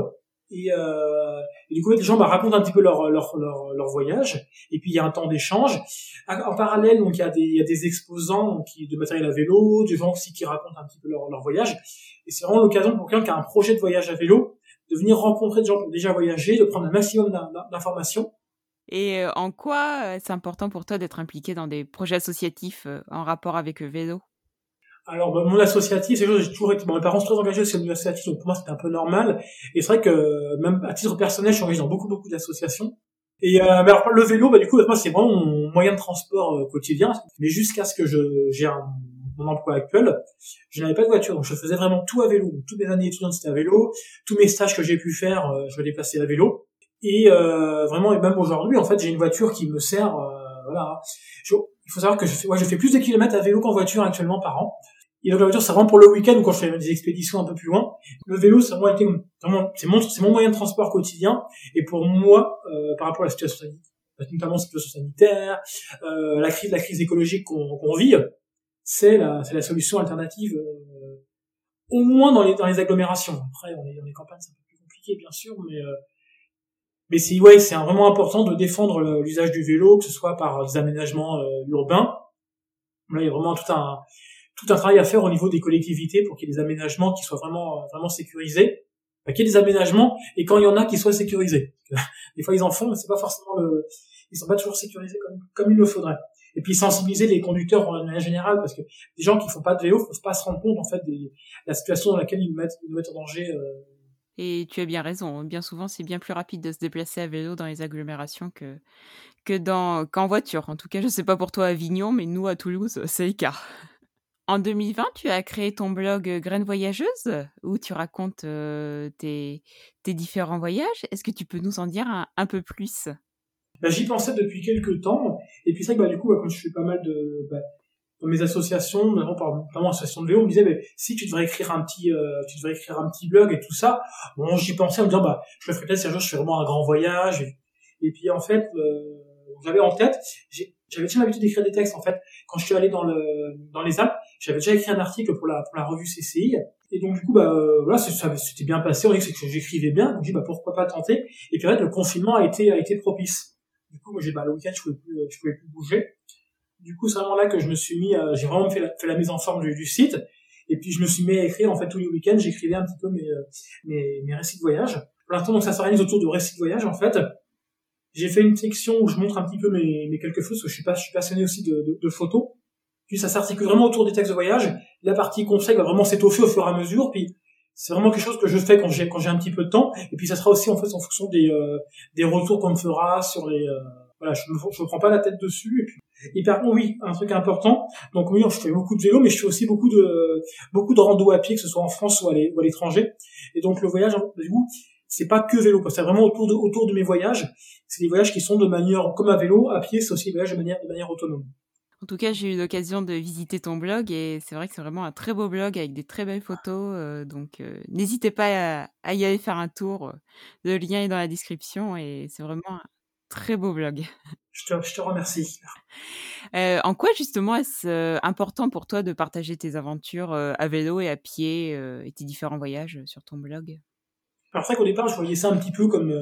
Et, euh, du coup les gens bah, racontent un petit peu leur, leur leur leur voyage. Et puis il y a un temps d'échange. En parallèle donc il y a des il y a des exposants qui de matériel à vélo des gens aussi qui racontent un petit peu leur leur voyage. Et c'est vraiment l'occasion pour quelqu'un qui a un projet de voyage à vélo de venir rencontrer des gens qui ont déjà voyagé de prendre un maximum d'informations et euh, en quoi euh, c'est important pour toi d'être impliqué dans des projets associatifs euh, en rapport avec le vélo? Alors, bah, mon associatif, c'est j'ai toujours été, bon, mes parents sont très engagés sur associatif, donc pour moi, c'était un peu normal. Et c'est vrai que, même à titre personnel, je suis engagé dans beaucoup, beaucoup d'associations. Et, euh, mais alors, le vélo, bah, du coup, moi, c'est vraiment mon moyen de transport euh, quotidien. Mais jusqu'à ce que je, j'ai mon emploi actuel, je n'avais pas de voiture, donc je faisais vraiment tout à vélo. toutes mes années étudiantes, c'était à vélo. Tous mes stages que j'ai pu faire, euh, je me déplaçais à vélo. Et euh, vraiment, et même aujourd'hui, en fait, j'ai une voiture qui me sert, euh, voilà. il faut savoir que je fais, ouais, je fais plus de kilomètres à vélo qu'en voiture actuellement par an. Et donc la voiture, c'est vraiment pour le week-end ou quand je fais des expéditions un peu plus loin. Le vélo, c'est vraiment, c'est mon, c'est mon moyen de transport quotidien. Et pour moi, euh, par rapport à la situation sanitaire, notamment la situation sanitaire, euh, la crise, la crise écologique qu'on, qu'on vit, c'est la, c'est la solution alternative, euh, au moins dans les, dans les agglomérations. Après, on est dans les campagnes, c'est un peu plus compliqué, bien sûr, mais euh, mais c'est ouais, c'est vraiment important de défendre l'usage du vélo, que ce soit par des aménagements euh, urbains. Là, il y a vraiment tout un tout un travail à faire au niveau des collectivités pour qu'il y ait des aménagements qui soient vraiment vraiment sécurisés, qu'il y ait des aménagements et quand il y en a qui soient sécurisés. Des fois ils en font, mais c'est pas forcément le, ils sont pas toujours sécurisés comme comme il le faudrait. Et puis sensibiliser les conducteurs en manière générale parce que des gens qui font pas de vélo peuvent pas se rendre compte en fait de la situation dans laquelle ils mettent, ils mettent en danger. Euh. Et tu as bien raison. Hein. Bien souvent, c'est bien plus rapide de se déplacer à vélo dans les agglomérations que que dans qu'en voiture. En tout cas, je sais pas pour toi à Avignon, mais nous à Toulouse, c'est le cas. En 2020, tu as créé ton blog euh, Graines Voyageuses où tu racontes euh, tes, différents voyages. Est-ce que tu peux nous en dire un, peu plus? Bah, J'y pensais depuis quelques temps. Et puis c'est vrai que bah, du coup, quand je fais pas mal de... Bah, dans mes associations, notamment l'association de Léo, on me disait mais si tu devrais écrire un petit, euh, tu devrais écrire un petit blog et tout ça. Bon, j'y pensais en me disant bah je le ferai peut-être un jour je fais vraiment un grand voyage. Et, puis en fait, j'avais en tête, j'avais déjà l'habitude d'écrire des textes en fait. Quand je suis allé dans le dans les Alpes, j'avais déjà écrit un article pour la pour la revue CCI et donc du coup bah euh, voilà c'était bien passé, on dit que j'écrivais bien, donc j'ai dit bah pourquoi pas tenter? Et puis en fait le confinement a été a été propice. Du coup moi j'ai bah le week-end je pouvais plus je pouvais plus bouger. Du coup c'est vraiment là que je me suis mis, euh, j'ai vraiment fait la, fait la mise en forme du, du site. Et puis je me suis mis à écrire en fait tous les week-ends, j'écrivais un petit peu mes, euh, mes, mes récits de voyage. Pour l'instant donc ça s'organise autour de récits de voyage en fait. J'ai fait une section où je montre un petit peu mes, mes quelques photos, parce que je suis, pas, je suis passionné aussi de, de, de photos. Puis ça s'articule vraiment autour des textes de voyage. La partie conseil va vraiment s'étoffer au fur et à mesure. Puis c'est vraiment quelque chose que je fais quand j'ai quand j'ai un petit peu de temps. Et puis ça sera aussi en fait en fonction des euh, des retours qu'on me fera sur les euh, voilà, je ne prends pas la tête dessus. Et puis et par contre oui, un truc important. Donc oui, je fais beaucoup de vélo, mais je fais aussi beaucoup de beaucoup de rando à pied, que ce soit en France ou à l'étranger. Et donc le voyage, du coup, c'est pas que vélo, c'est vraiment autour de, autour de mes voyages. C'est des voyages qui sont de manière, comme à vélo, à pied, c'est aussi des voyages de manière, de manière autonome. En tout cas, j'ai eu l'occasion de visiter ton blog et c'est vrai que c'est vraiment un très beau blog avec des très belles photos. Euh, donc, euh, n'hésitez pas à, y aller faire un tour. Le lien est dans la description et c'est vraiment très beau blog. Je te, je te remercie. Euh, en quoi justement est-ce important pour toi de partager tes aventures à vélo et à pied et tes différents voyages sur ton blog? Alors c'est vrai qu'au départ, je voyais ça un petit peu comme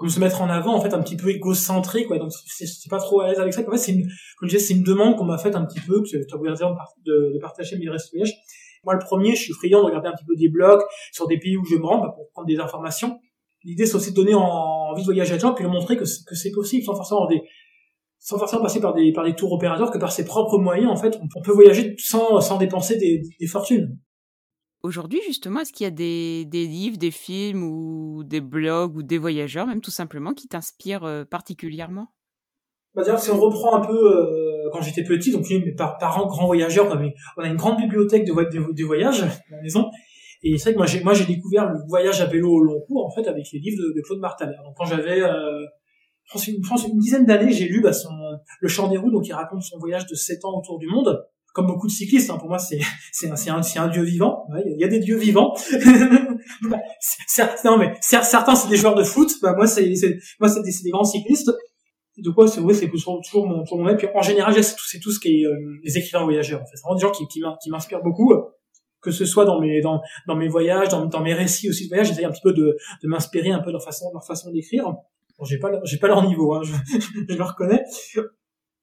comme se mettre en avant en fait un petit peu égocentré quoi donc c'est pas trop à l'aise avec ça en fait c'est une comme je disais c'est une demande qu'on m'a faite un petit peu que tu as de, de partager mes restes voyages moi le premier je suis friand de regarder un petit peu des blogs sur des pays où je me rends bah, pour prendre des informations l'idée c'est aussi de donner envie de voyager à des gens puis de montrer que que c'est possible sans forcément des sans forcément passer par des par des tours opérateurs que par ses propres moyens en fait on, peut voyager sans sans dépenser des, des fortunes Aujourd'hui, justement, est-ce qu'il y a des, des, livres, des films ou des blogs ou des voyageurs, même tout simplement, qui t'inspirent euh, particulièrement? Bah, dire, si on reprend un peu euh, quand j'étais petit, donc mes parents grands voyageurs, on, avait, on a une grande bibliothèque de, de, de voyages à la maison. Et c'est vrai que moi j'ai moi j'ai découvert le voyage à vélo au long cours en fait avec les livres de, Claude Martalère. Donc quand j'avais euh, je pense une, dizaine d'années, j'ai lu bah, son le Chant des roues, donc il raconte son voyage de 7 ans autour du monde comme beaucoup de cyclistes, hein, pour moi, c'est c'est un, c'est un, dieu vivant. Il y a des dieux vivants. non mais certains c'est des joueurs de foot. Bah, moi c'est moi c'est des, des, grands cyclistes. De quoi c'est ouais, c'est toujours mon toujours mon Puis en général, c'est tout, tout ce qui est euh, les écrivains voyageurs. En fait, c'est vraiment des gens qui qui m'inspirent beaucoup. Que ce soit dans mes dans dans mes voyages, dans, dans mes récits aussi de voyage, j'essaie un petit peu de de m'inspirer un peu de leur façon leur façon d'écrire. Bon, j'ai pas j'ai pas leur niveau, hein, je, je le reconnais.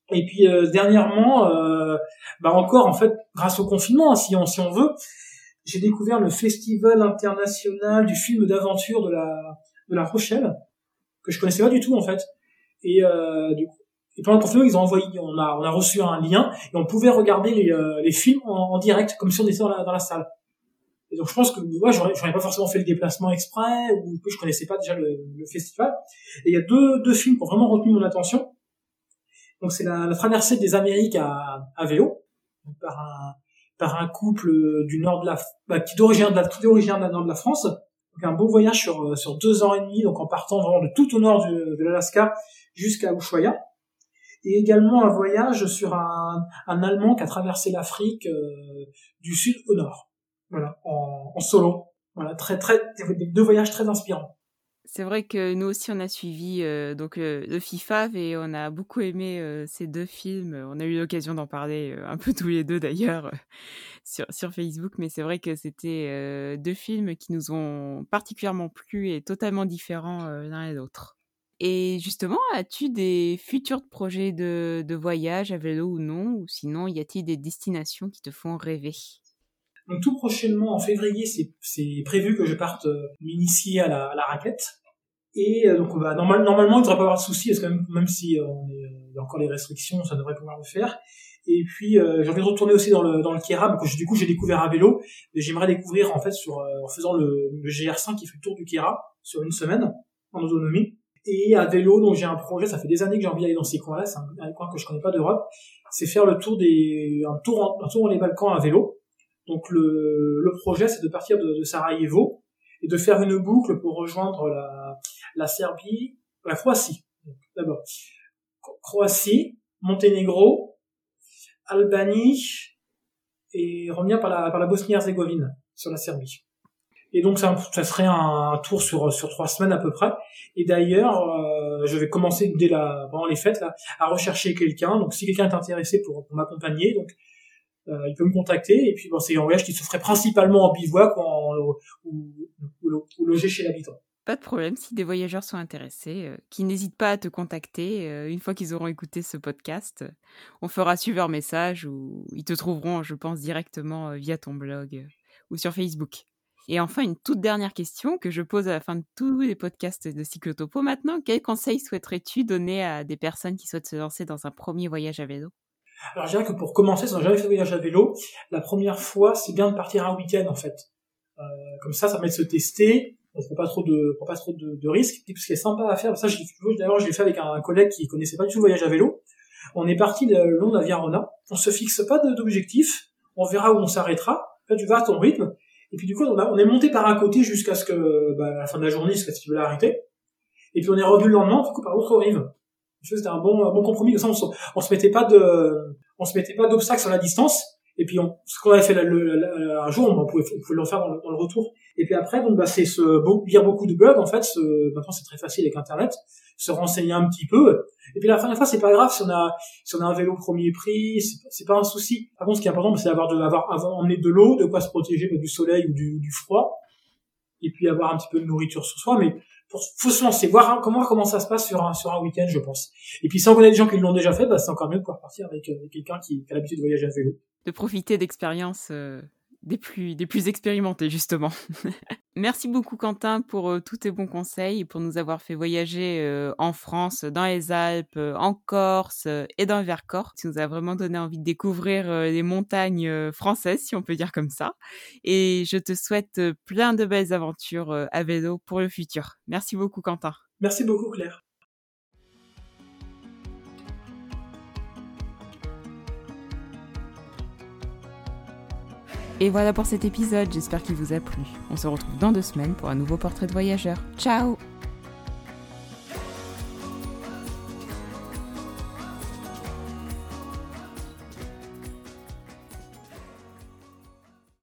Et puis euh, dernièrement, euh, bah encore en fait, grâce au confinement, si on si on veut, j'ai découvert le festival international du film d'aventure de la de la Rochelle que je connaissais pas du tout en fait. Et euh, du coup, et pendant le confinement, ils ont envoyé, on a on a reçu un lien et on pouvait regarder les euh, les films en, direct comme si on était dans la dans la salle. Et donc je pense que moi j'aurais j'aurais pas forcément fait le déplacement exprès ou que je connaissais pas déjà le, le festival. Et il y a deux deux films qui ont vraiment retenu mon attention. Donc c'est la, la, traversée des Amériques à, à vélo par un par un couple du nord de la bah, qui d'origine de la tout originaire nord de la France. Donc un beau voyage sur sur deux ans et demi, donc en partant vraiment de tout au nord de, de l'Alaska jusqu'à Ushuaia. Et également un voyage sur un, un Allemand qui a traversé l'Afrique euh, du sud au nord. Voilà, en, solo. Voilà, très très deux voyages très inspirants. C'est vrai que nous aussi, on a suivi euh, donc euh, le FIFA et on a beaucoup aimé euh, ces deux films. On a eu l'occasion d'en parler un peu tous les deux d'ailleurs sur Facebook, mais c'est vrai que c'était deux films qui nous ont particulièrement plu et totalement différents l'un et l'autre. Et justement, as-tu des futurs projets de, de voyage à vélo ou non? Ou sinon, y a-t-il des destinations qui te font rêver? Donc tout prochainement, en février, c'est prévu que je parte euh, m'initier à la, raquette. Et euh, donc bah, normal, normalement, il ne devrait pas avoir de soucis, parce que même, même si euh, on il y a encore les restrictions, ça devrait pouvoir le faire. Et puis j'ai envie de retourner aussi dans le dans le Kera, donc du coup j'ai découvert à vélo, j'aimerais découvrir en fait sur en faisant le, le, GR5 qui fait le tour du Kera sur une semaine en autonomie. Et à vélo, donc j'ai un projet, ça fait des années que j'ai envie d'aller dans ces coins-là, c'est un, coin que je connais pas d'Europe, c'est faire le tour des un tour un tour dans les Balkans à vélo donc le, le projet, c'est de partir de, de, Sarajevo et de faire une boucle pour rejoindre la, la Serbie, la Croatie. D'abord, Croatie, Monténégro, Albanie et revenir par la, par la Bosnie-Herzégovine sur la Serbie. Et donc ça, serait un, tour sur sur trois semaines à peu près. Et d'ailleurs, euh, je vais commencer dès la pendant les fêtes à rechercher quelqu'un. Donc si quelqu'un est intéressé pour, m'accompagner, donc euh, il peut me contacter. Et puis bon, c'est un voyage qui se ferait principalement en bivouac ou, en, logé chez l'habitant. Pas de problème, si des voyageurs sont intéressés, euh, qui n'hésitent pas à te contacter euh, une fois qu'ils auront écouté ce podcast. On fera suivre leur message ou ils te trouveront, je pense, directement via ton blog ou sur Facebook. Et enfin, une toute dernière question que je pose à la fin de tous les podcasts de Cyclotopo maintenant. Quel conseil souhaiterais-tu donner à des personnes qui souhaitent se lancer dans un premier voyage à vélo? Alors je dirais que pour commencer, si on n'a jamais fait de voyage à vélo, la première fois, c'est bien de partir un week-end en fait. Euh, comme ça, ça permet de se tester, on prend pas trop de, prend pas trop de, risques. Et ce qui est sympa à faire, ça, d'ailleurs, je l'ai fait avec un, collègue qui connaissait pas du tout le voyage à vélo. On est parti le long de la Via Rona. On se fixe pas d'objectif. On verra où on s'arrêtera. Là, tu vas à ton rythme. Et puis du coup, on, a, on est monté par un côté jusqu'à ce que, bah, à la fin de la journée, ce qu'il veut l'arrêter. Et puis on est revenu le lendemain, du coup, par l'autre rive. C'était un bon, un bon compromis. on, se, on se mettait pas de, on se mettait pas d'obstacles sur la distance. Et puis, on, ce qu'on avait fait le, un jour, on pouvait, on pouvait le faire dans le, dans le, retour. Et puis après, donc, bah, c'est lire beaucoup de blogs. En fait, ce, maintenant, c'est très facile avec Internet. Se renseigner un petit peu. Et puis la fin de la c'est pas grave si on a, si on a un vélo premier prix, c'est pas un souci. Par contre, ce qui est important, c'est d'avoir de, avoir, avoir emmené de l'eau, de quoi se protéger du soleil ou du, du froid. Et puis avoir un petit peu de nourriture sur soi. Mais pour, faut se lancer, voir comment comment ça se passe sur un sur un week-end, je pense. Et puis si on connaît des gens qui l'ont déjà fait, bah, c'est encore mieux de pouvoir partir avec, avec quelqu'un qui, qui, a l'habitude de voyager à vélo. De profiter d'expériences euh, des plus, des plus expérimentés, justement. Merci beaucoup, Quentin, pour euh, tous tes bons conseils et pour nous avoir fait voyager euh, en France, dans les Alpes, euh, en Corse et dans le Vercors. Tu nous as vraiment donné envie de découvrir les montagnes françaises, si on peut dire comme ça. Et je te souhaite plein de belles aventures à vélo pour le futur. Merci beaucoup, Quentin. Merci beaucoup, Claire. Et voilà pour cet épisode, j'espère qu'il vous a plu. On se retrouve dans deux semaines pour un nouveau portrait de voyageur. Ciao